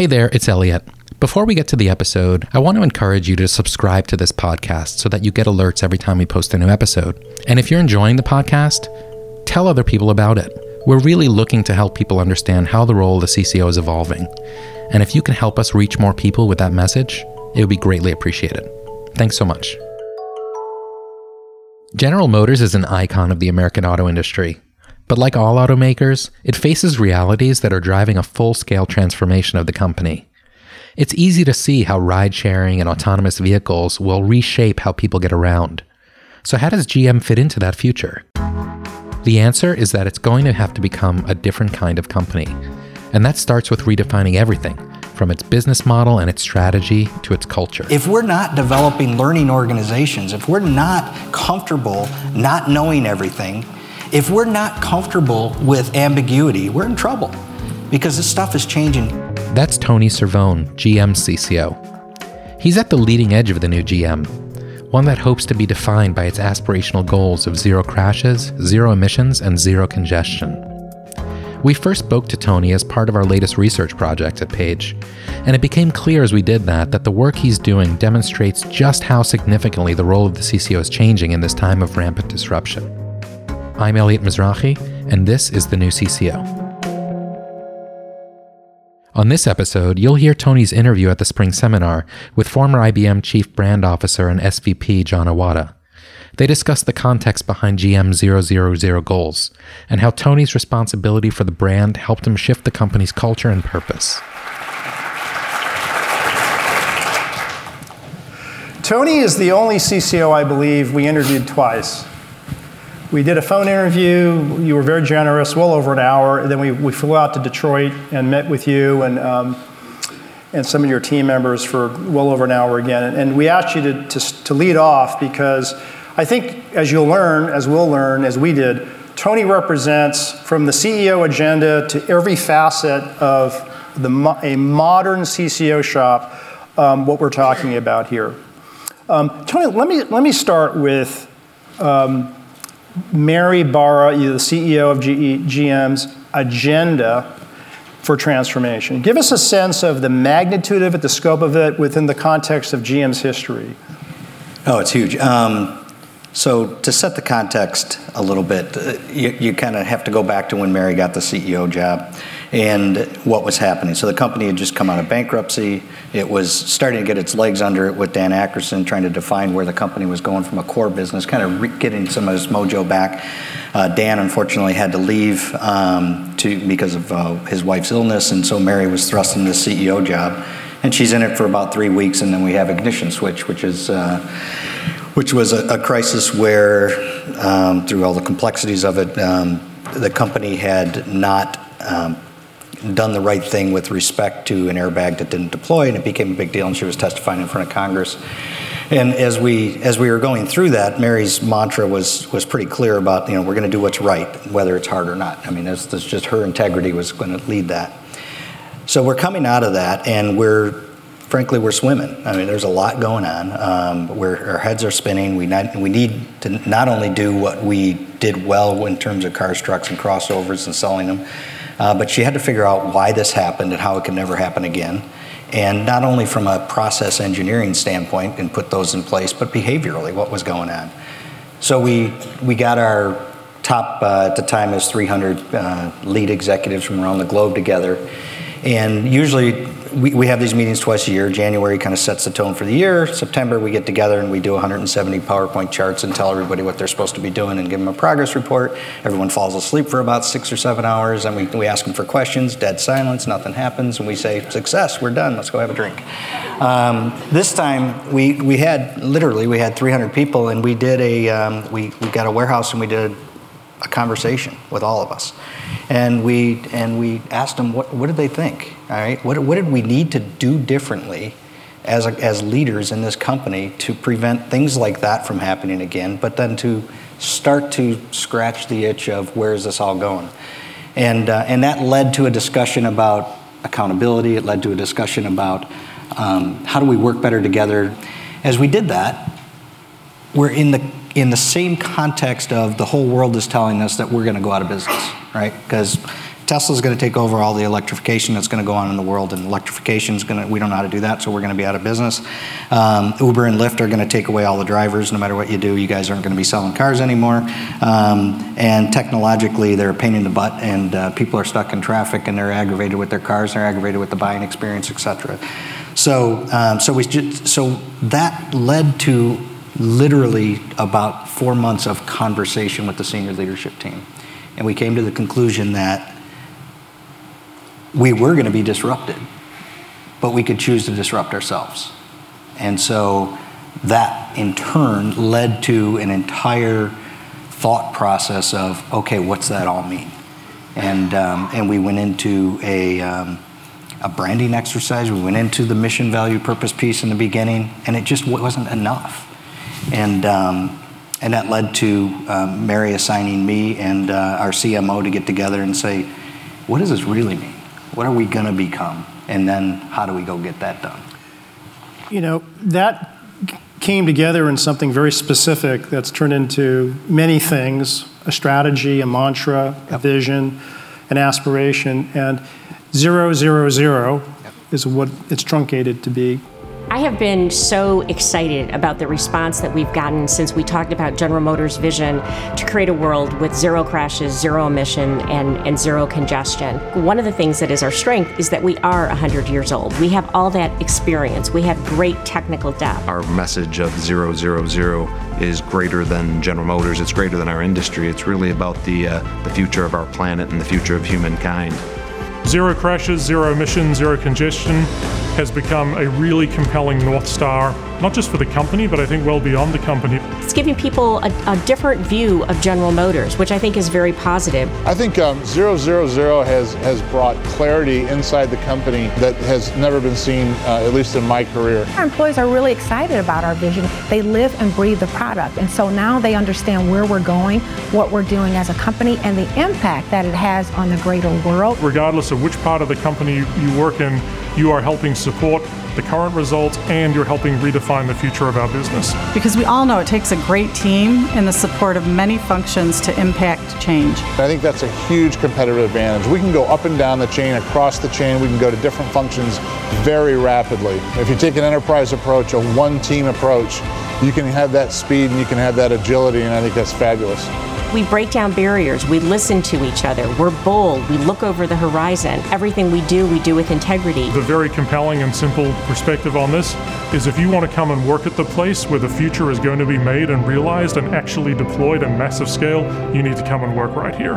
Hey there, it's Elliot. Before we get to the episode, I want to encourage you to subscribe to this podcast so that you get alerts every time we post a new episode. And if you're enjoying the podcast, tell other people about it. We're really looking to help people understand how the role of the CCO is evolving. And if you can help us reach more people with that message, it would be greatly appreciated. Thanks so much. General Motors is an icon of the American auto industry. But like all automakers, it faces realities that are driving a full scale transformation of the company. It's easy to see how ride sharing and autonomous vehicles will reshape how people get around. So, how does GM fit into that future? The answer is that it's going to have to become a different kind of company. And that starts with redefining everything from its business model and its strategy to its culture. If we're not developing learning organizations, if we're not comfortable not knowing everything, if we're not comfortable with ambiguity, we're in trouble because this stuff is changing. That's Tony Cervone, GM CCO. He's at the leading edge of the new GM, one that hopes to be defined by its aspirational goals of zero crashes, zero emissions, and zero congestion. We first spoke to Tony as part of our latest research project at Page, and it became clear as we did that that the work he's doing demonstrates just how significantly the role of the CCO is changing in this time of rampant disruption. I'm Elliot Mizrahi, and this is the new CCO. On this episode, you'll hear Tony's interview at the spring seminar with former IBM Chief Brand Officer and SVP Jon Iwata. They discuss the context behind GM 000 goals and how Tony's responsibility for the brand helped him shift the company's culture and purpose. Tony is the only CCO I believe we interviewed twice. We did a phone interview. You were very generous, well over an hour. And then we, we flew out to Detroit and met with you and, um, and some of your team members for well over an hour again. And, we asked you to, to, to lead off because I think, as you'll learn, as we'll learn, as we did, Tony represents from the CEO agenda to every facet of the, a modern CCO shop um, what we're talking about here. Um, Tony, let me, let me start with um, Mary Barra, the CEO of GE, GM's agenda for transformation. Give us a sense of the magnitude of it, the scope of it within the context of GM's history. Oh, it's huge. Um, so, to set the context a little bit, uh, you, you kind of have to go back to when Mary got the CEO job and what was happening. So, the company had just come out of bankruptcy. It was starting to get its legs under it with Dan Akerson trying to define where the company was going from a core business, kind of re- getting some of his mojo back. Uh, Dan unfortunately had to leave um, to, because of uh, his wife's illness, and so Mary was thrust into the CEO job. And she's in it for about three weeks, and then we have Ignition Switch, which is uh, which was a, a crisis where, um, through all the complexities of it, um, the company had not um, done the right thing with respect to an airbag that didn't deploy, and it became a big deal. And she was testifying in front of Congress. And as we as we were going through that, Mary's mantra was was pretty clear about you know we're going to do what's right, whether it's hard or not. I mean, that's just her integrity was going to lead that. So we're coming out of that, and we're frankly, we're swimming. I mean, there's a lot going on. Um, our heads are spinning. We, not, we need to not only do what we did well in terms of cars, trucks, and crossovers and selling them, uh, but she had to figure out why this happened and how it could never happen again. And not only from a process engineering standpoint and put those in place, but behaviorally, what was going on. So we, we got our top, uh, at the time, is 300 uh, lead executives from around the globe together. And usually we, we have these meetings twice a year. January kind of sets the tone for the year. September, we get together and we do 170 PowerPoint charts and tell everybody what they're supposed to be doing and give them a progress report. Everyone falls asleep for about six or seven hours, and we, we ask them for questions. Dead silence, nothing happens, and we say, Success, we're done, let's go have a drink. Um, this time, we, we had literally we had 300 people, and we did a um, we, we got a warehouse and we did a conversation with all of us. And we, and we asked them, what, what did they think? All right, what, what did we need to do differently as, a, as leaders in this company to prevent things like that from happening again, but then to start to scratch the itch of where is this all going? And, uh, and that led to a discussion about accountability, it led to a discussion about um, how do we work better together. As we did that, we're in the in the same context of the whole world is telling us that we're going to go out of business, right? Because Tesla's going to take over all the electrification that's going to go on in the world, and electrification is going to, we don't know how to do that, so we're going to be out of business. Um, Uber and Lyft are going to take away all the drivers. No matter what you do, you guys aren't going to be selling cars anymore. Um, and technologically, they're a pain in the butt, and uh, people are stuck in traffic, and they're aggravated with their cars, they're aggravated with the buying experience, et cetera. So, um, so, we just, so that led to literally about four months of conversation with the senior leadership team. And we came to the conclusion that we were going to be disrupted, but we could choose to disrupt ourselves. And so that in turn led to an entire thought process of okay, what's that all mean? And, um, and we went into a, um, a branding exercise, we went into the mission, value, purpose piece in the beginning, and it just wasn't enough. And, um, and that led to um, Mary assigning me and uh, our CMO to get together and say, what does this really mean? What are we going to become? And then how do we go get that done? You know, that came together in something very specific that's turned into many things a strategy, a mantra, yep. a vision, an aspiration. And zero, zero, zero yep. is what it's truncated to be. I have been so excited about the response that we've gotten since we talked about General Motors' vision to create a world with zero crashes, zero emission, and, and zero congestion. One of the things that is our strength is that we are 100 years old. We have all that experience, we have great technical depth. Our message of zero, zero, zero is greater than General Motors, it's greater than our industry. It's really about the, uh, the future of our planet and the future of humankind. Zero crashes, zero emissions, zero congestion has become a really compelling North Star, not just for the company, but I think well beyond the company. It's giving people a, a different view of General Motors, which I think is very positive. I think um, 000 has, has brought clarity inside the company that has never been seen, uh, at least in my career. Our employees are really excited about our vision. They live and breathe the product. And so now they understand where we're going, what we're doing as a company, and the impact that it has on the greater world. Regardless of which part of the company you work in, you are helping support the current results and you're helping redefine the future of our business. Because we all know it takes a great team and the support of many functions to impact change. I think that's a huge competitive advantage. We can go up and down the chain, across the chain, we can go to different functions very rapidly. If you take an enterprise approach, a one team approach, you can have that speed and you can have that agility, and I think that's fabulous. We break down barriers. We listen to each other. We're bold. We look over the horizon. Everything we do, we do with integrity. The very compelling and simple perspective on this is if you want to come and work at the place where the future is going to be made and realized and actually deployed on massive scale, you need to come and work right here.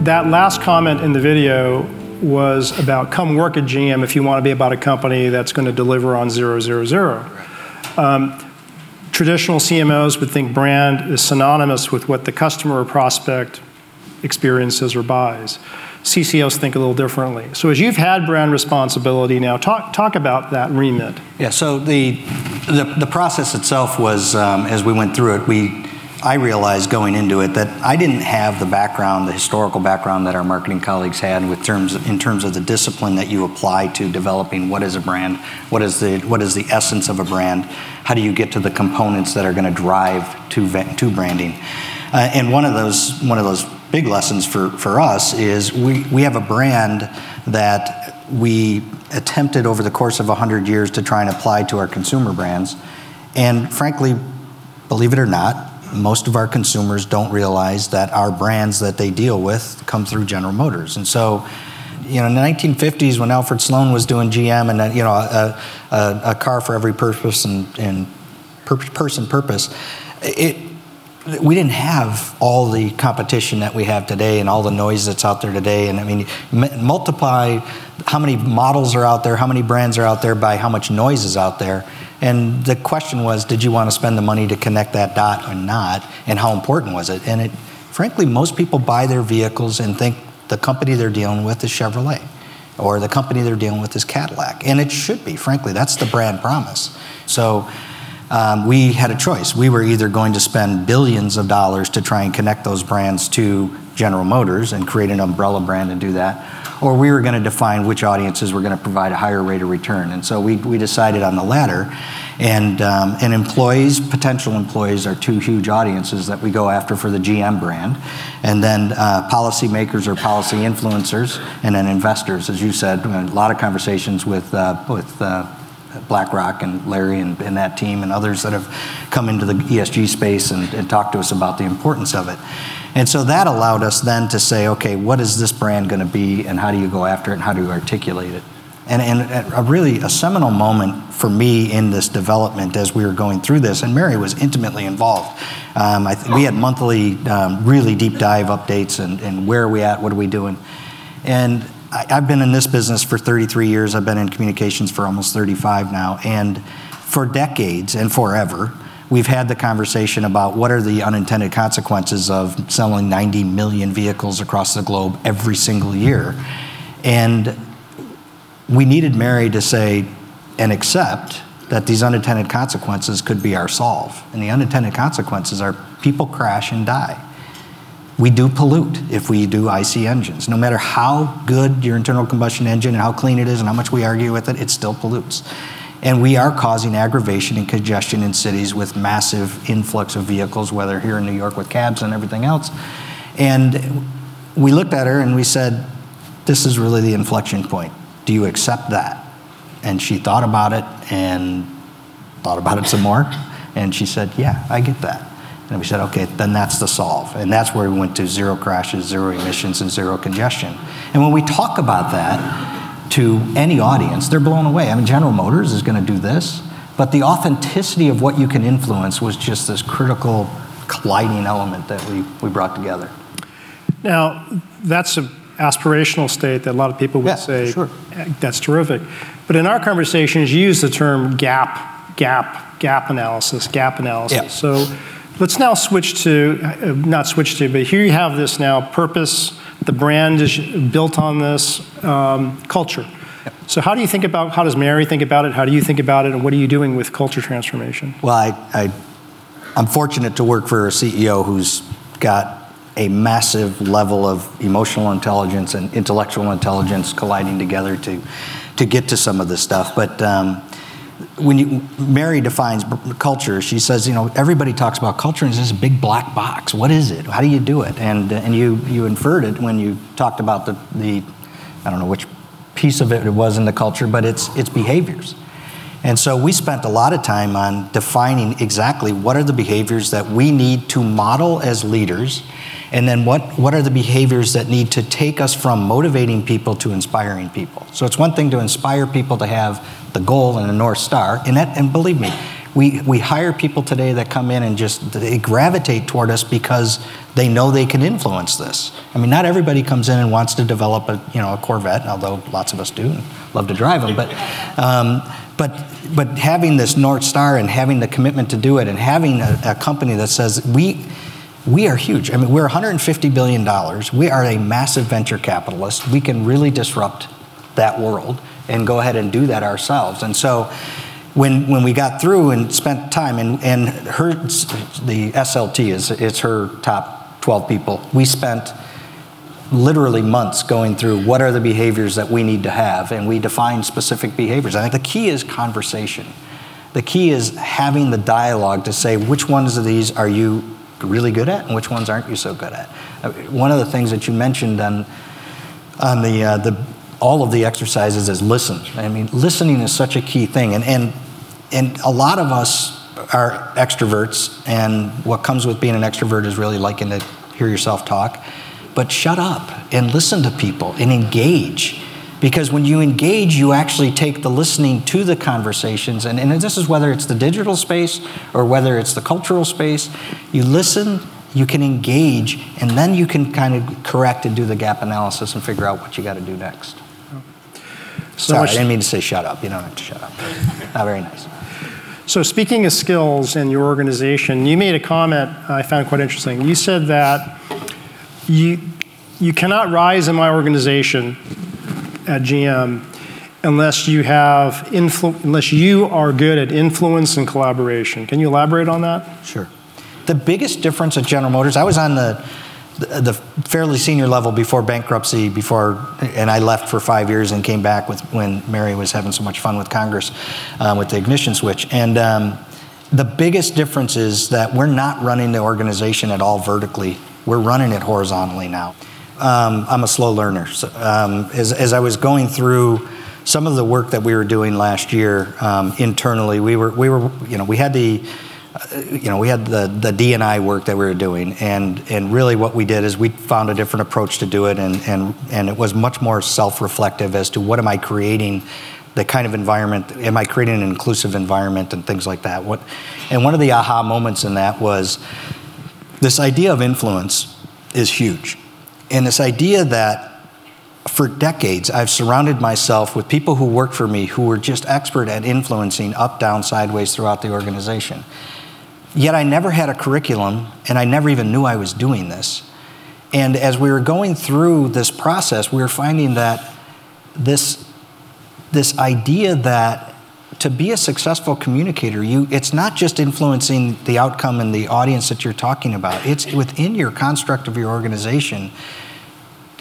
That last comment in the video was about come work at GM if you want to be about a company that's going to deliver on 000. Um, traditional CMOs would think brand is synonymous with what the customer or prospect experiences or buys. CCOs think a little differently. So as you've had brand responsibility now, talk, talk about that remit. Yeah, so the, the, the process itself was, um, as we went through it, we I realized going into it that I didn't have the background, the historical background that our marketing colleagues had with terms in terms of the discipline that you apply to developing what is a brand, what is the what is the essence of a brand, how do you get to the components that are going to drive to to branding, uh, and one of those one of those big lessons for for us is we we have a brand that we attempted over the course of 100 years to try and apply to our consumer brands, and frankly, believe it or not, most of our consumers don't realize that our brands that they deal with come through General Motors. And so, you know, in the 1950s when Alfred Sloan was doing GM and, uh, you know, a, a, a car for every purpose and, and person purpose, it, we didn't have all the competition that we have today and all the noise that's out there today. And I mean, multiply how many models are out there, how many brands are out there by how much noise is out there. And the question was, did you want to spend the money to connect that dot or not? And how important was it? And it, frankly, most people buy their vehicles and think the company they're dealing with is Chevrolet or the company they're dealing with is Cadillac. And it should be, frankly, that's the brand promise. So um, we had a choice. We were either going to spend billions of dollars to try and connect those brands to General Motors and create an umbrella brand and do that, or we were going to define which audiences were going to provide a higher rate of return. And so we, we decided on the latter. And, um, and employees, potential employees, are two huge audiences that we go after for the GM brand. And then uh, policymakers or policy influencers, and then investors, as you said, a lot of conversations with, uh, with uh, BlackRock and Larry and, and, that team and others that have come into the ESG space and, and talked to us about the importance of it. And so that allowed us then to say, okay, what is this brand going to be and how do you go after it and how do you articulate it? And, and a really a seminal moment for me in this development as we were going through this, and Mary was intimately involved. Um, th- we had monthly, um, really deep dive updates and, and where are we at, what are we doing. And I, I've been in this business for 33 years, I've been in communications for almost 35 now, and for decades and forever, we've had the conversation about what are the unintended consequences of selling 90 million vehicles across the globe every single year. And we needed Mary to say and accept that these unintended consequences could be our solve. And the unintended consequences are people crash and die. We do pollute if we do IC engines. No matter how good your internal combustion engine and how clean it is and how much we argue with it, it still pollutes. And we are causing aggravation and congestion in cities with massive influx of vehicles, whether here in New York with cabs and everything else. And we looked at her and we said, This is really the inflection point. Do you accept that? And she thought about it and thought about it some more. And she said, Yeah, I get that. And we said, okay, then that's the solve. And that's where we went to zero crashes, zero emissions, and zero congestion. And when we talk about that, to any audience, they're blown away. I mean, General Motors is going to do this, but the authenticity of what you can influence was just this critical colliding element that we, we brought together. Now, that's an aspirational state that a lot of people would yeah, say, sure. that's terrific. But in our conversations, you use the term gap, gap, gap analysis, gap analysis. Yeah. So let's now switch to, uh, not switch to, but here you have this now purpose, the brand is built on this um, culture. So how do you think about, how does Mary think about it? How do you think about it? And what are you doing with culture transformation? Well, I, I, I'm fortunate to work for a CEO who's got a massive level of emotional intelligence and intellectual intelligence colliding together to, to get to some of this stuff. But um, when you, Mary defines culture, she says, you know, everybody talks about culture and it's this big black box. What is it? How do you do it? And, uh, and you, you inferred it when you talked about the, the, I don't know which piece of it it was in the culture, but it's, it's behaviors. And so we spent a lot of time on defining exactly what are the behaviors that we need to model as leaders, and then what, what are the behaviors that need to take us from motivating people to inspiring people. So it's one thing to inspire people to have the goal and the North Star. And, that, and believe me, we, we hire people today that come in and just they gravitate toward us because they know they can influence this. I mean, not everybody comes in and wants to develop a you know a Corvette, although lots of us do and love to drive them. But um, but but having this North Star and having the commitment to do it and having a, a company that says we we are huge. I mean, we're 150 billion dollars. We are a massive venture capitalist. We can really disrupt that world and go ahead and do that ourselves. And so when, when we got through and spent time, and, and her, the SLT is it's her top 12 people, we spent literally months going through what are the behaviors that we need to have, and we define specific behaviors. I think the key is conversation. The key is having the dialogue to say which ones of these are you really good at and which ones aren't you so good at. One of the things that you mentioned on, on the, uh, the all of the exercises is listen. I mean, listening is such a key thing. And, and, and a lot of us are extroverts, and what comes with being an extrovert is really liking to hear yourself talk. But shut up and listen to people and engage. Because when you engage, you actually take the listening to the conversations. And, and this is whether it's the digital space or whether it's the cultural space. You listen, you can engage, and then you can kind of correct and do the gap analysis and figure out what you got to do next. So Sorry, much, I didn't mean to say shut up. You don't have to shut up. Not very nice. So, speaking of skills in your organization, you made a comment I found quite interesting. You said that you, you cannot rise in my organization at GM unless you have influ- unless you are good at influence and collaboration. Can you elaborate on that? Sure. The biggest difference at General Motors, I was on the the, fairly senior level before bankruptcy, before, and I left for five years and came back with when Mary was having so much fun with Congress um, with the ignition switch. And um, the biggest difference is that we're not running the organization at all vertically. We're running it horizontally now. Um, I'm a slow learner. So, um, as, as I was going through some of the work that we were doing last year um, internally, we were, we were, you know, we had the you know, we had the, the D&I work that we were doing, and, and really what we did is we found a different approach to do it, and, and, and it was much more self-reflective as to what am I creating, the kind of environment, am I creating an inclusive environment and things like that. What, and one of the aha moments in that was this idea of influence is huge. And this idea that for decades, I've surrounded myself with people who work for me who were just expert at influencing up, down, sideways throughout the organization. Yet I never had a curriculum, and I never even knew I was doing this. And as we were going through this process, we were finding that this, this idea that to be a successful communicator, you, it's not just influencing the outcome and the audience that you're talking about, it's within your construct of your organization.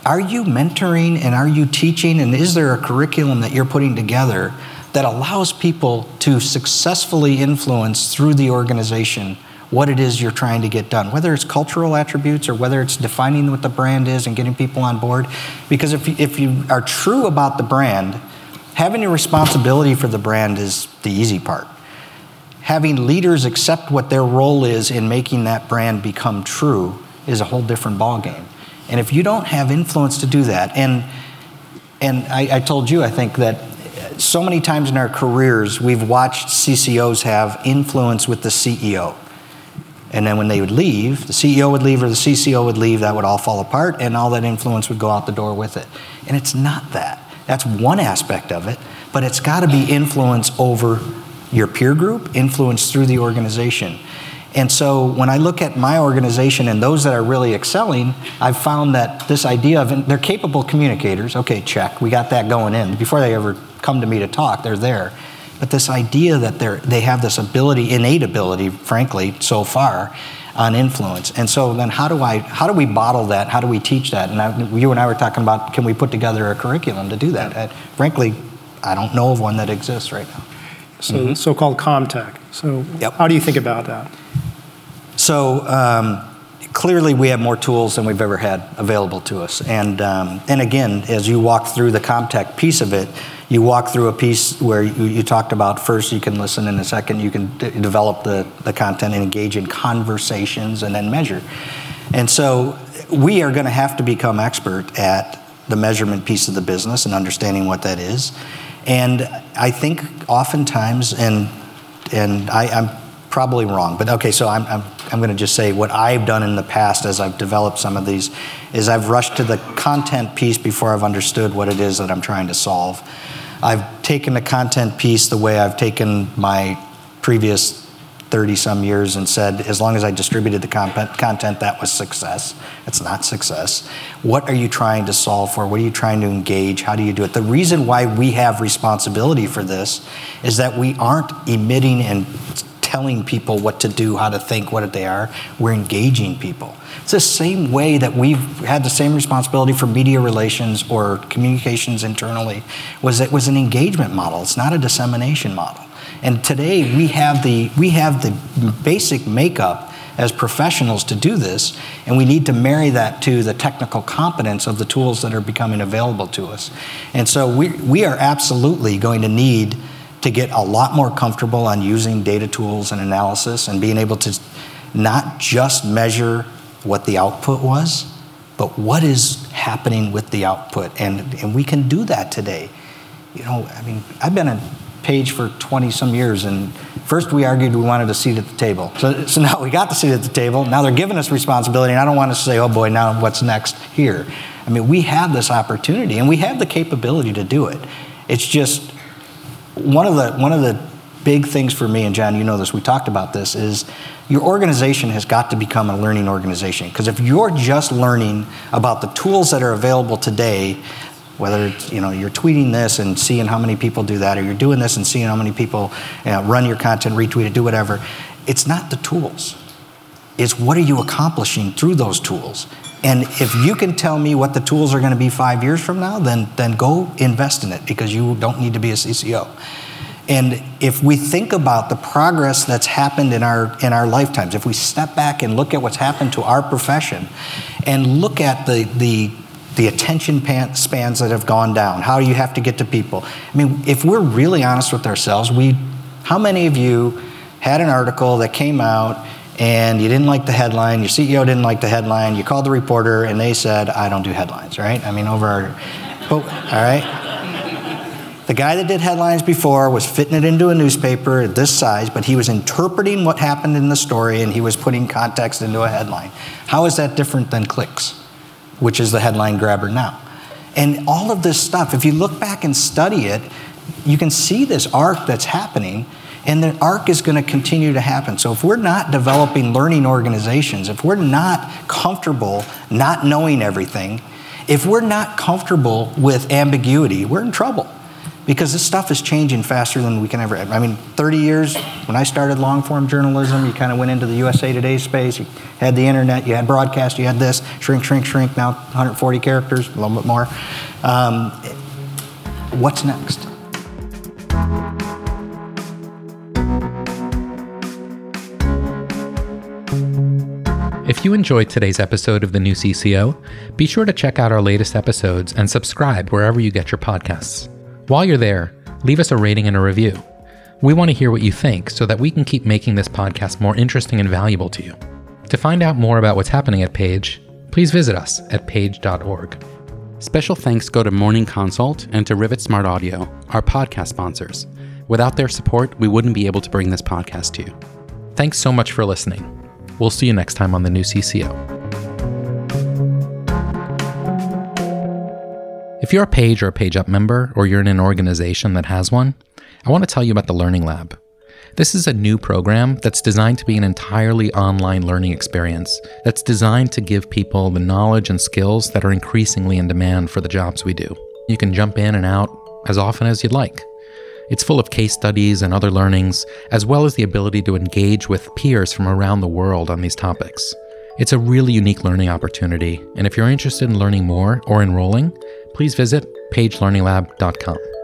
Are you mentoring and are you teaching, and is there a curriculum that you're putting together that allows people to successfully influence through the organization what it is you're trying to get done, whether it's cultural attributes or whether it's defining what the brand is and getting people on board. Because if if you are true about the brand, having a responsibility for the brand is the easy part. Having leaders accept what their role is in making that brand become true is a whole different ballgame. And if you don't have influence to do that, and and I, I told you, I think that so many times in our careers, we've watched CCOs have influence with the CEO. And then when they would leave, the CEO would leave or the CCO would leave, that would all fall apart, and all that influence would go out the door with it. And it's not that. That's one aspect of it, but it's got to be influence over your peer group, influence through the organization. And so when I look at my organization and those that are really excelling, I've found that this idea of they're capable communicators. Okay, check. We got that going in. Before they ever come to me to talk, they're there. But this idea that they're, they have this ability, innate ability, frankly, so far, on influence. And so then how do I how do we bottle that? How do we teach that? And I, you and I were talking about can we put together a curriculum to do that? And frankly, I don't know of one that exists right now. So mm-hmm. so-called CommTech. So yep. how do you think about that? So um, clearly, we have more tools than we've ever had available to us. And um, and again, as you walk through the CommTech piece of it, you walk through a piece where you, you talked about first you can listen, in a second you can d- develop the, the content and engage in conversations and then measure. And so we are going to have to become expert at the measurement piece of the business and understanding what that is. And I think oftentimes, and and I, I'm probably wrong, but okay, so I'm, I'm, I'm going to just say what I've done in the past as I've developed some of these is I've rushed to the content piece before I've understood what it is that I'm trying to solve. I've taken the content piece the way I've taken my previous 30 some years and said, as long as I distributed the content, that was success. It's not success. What are you trying to solve for? What are you trying to engage? How do you do it? The reason why we have responsibility for this is that we aren't emitting and telling people what to do, how to think, what they are. We're engaging people. It's the same way that we've had the same responsibility for media relations or communications internally. Was it was an engagement model. It's not a dissemination model. And today we have the we have the basic makeup as professionals to do this, and we need to marry that to the technical competence of the tools that are becoming available to us. And so we, we are absolutely going to need to get a lot more comfortable on using data tools and analysis and being able to not just measure what the output was, but what is happening with the output. And, and we can do that today. You know, I mean, I've been a page for 20 some years, and first we argued we wanted a seat at the table. So, so now we got the seat at the table. Now they're giving us responsibility, and I don't want to say, oh boy, now what's next here? I mean, we have this opportunity, and we have the capability to do it. It's just one of the one of the big things for me and Jon, you know this, we talked about this, is your organization has got to become a learning organization. Because if you're just learning about the tools that are available today, whether you know you're tweeting this and seeing how many people do that, or you're doing this and seeing how many people you know, run your content, retweet it, do whatever, it's not the tools. It's what are you accomplishing through those tools? And if you can tell me what the tools are going to be five years from now, then, then go invest in it because you don't need to be a CCO. And if we think about the progress that's happened in our, in our lifetimes, if we step back and look at what's happened to our profession and look at the, the, the attention spans that have gone down, how you have to get to people. I mean, if we're really honest with ourselves, we, how many of you had an article that came out and you didn't like the headline, your CEO didn't like the headline, you called the reporter and they said, I don't do headlines, right? I mean, over our, all right? The guy that did headlines before was fitting it into a newspaper this size, but he was interpreting what happened in the story and he was putting context into a headline. How is that different than clicks, which is the headline grabber now? And all of this stuff, if you look back and study it, you can see this arc that's happening, and the arc is going to continue to happen. So if we're not developing learning organizations, if we're not comfortable not knowing everything, if we're not comfortable with ambiguity, we're in trouble because this stuff is changing faster than we can ever. I mean, 30 years when I started long form journalism, you kind of went into the USA Today space. You had the internet, you had broadcast, you had this shrink, shrink, shrink. Now 140 characters, a little bit more. Um, what's next? If you enjoyed today's episode of The New CCO, be sure to check out our latest episodes and subscribe wherever you get your podcasts. While you're there, leave us a rating and a review. We want to hear what you think so that we can keep making this podcast more interesting and valuable to you. To find out more about what's happening at Page, please visit us at page.org. Special thanks go to Morning Consult and to Rivet Smart Audio, our podcast sponsors. Without their support, we wouldn't be able to bring this podcast to you. Thanks so much for listening. We'll see you next time on the new CCO. If you're a Page or a page up member, or you're in an organization that has one, I want to tell you about the Learning Lab. This is a new program that's designed to be an entirely online learning experience that's designed to give people the knowledge and skills that are increasingly in demand for the jobs we do. You can jump in and out as often as you'd like. It's full of case studies and other learnings, as well as the ability to engage with peers from around the world on these topics. It's a really unique learning opportunity, and if you're interested in learning more or enrolling, please visit pagelearninglab.com.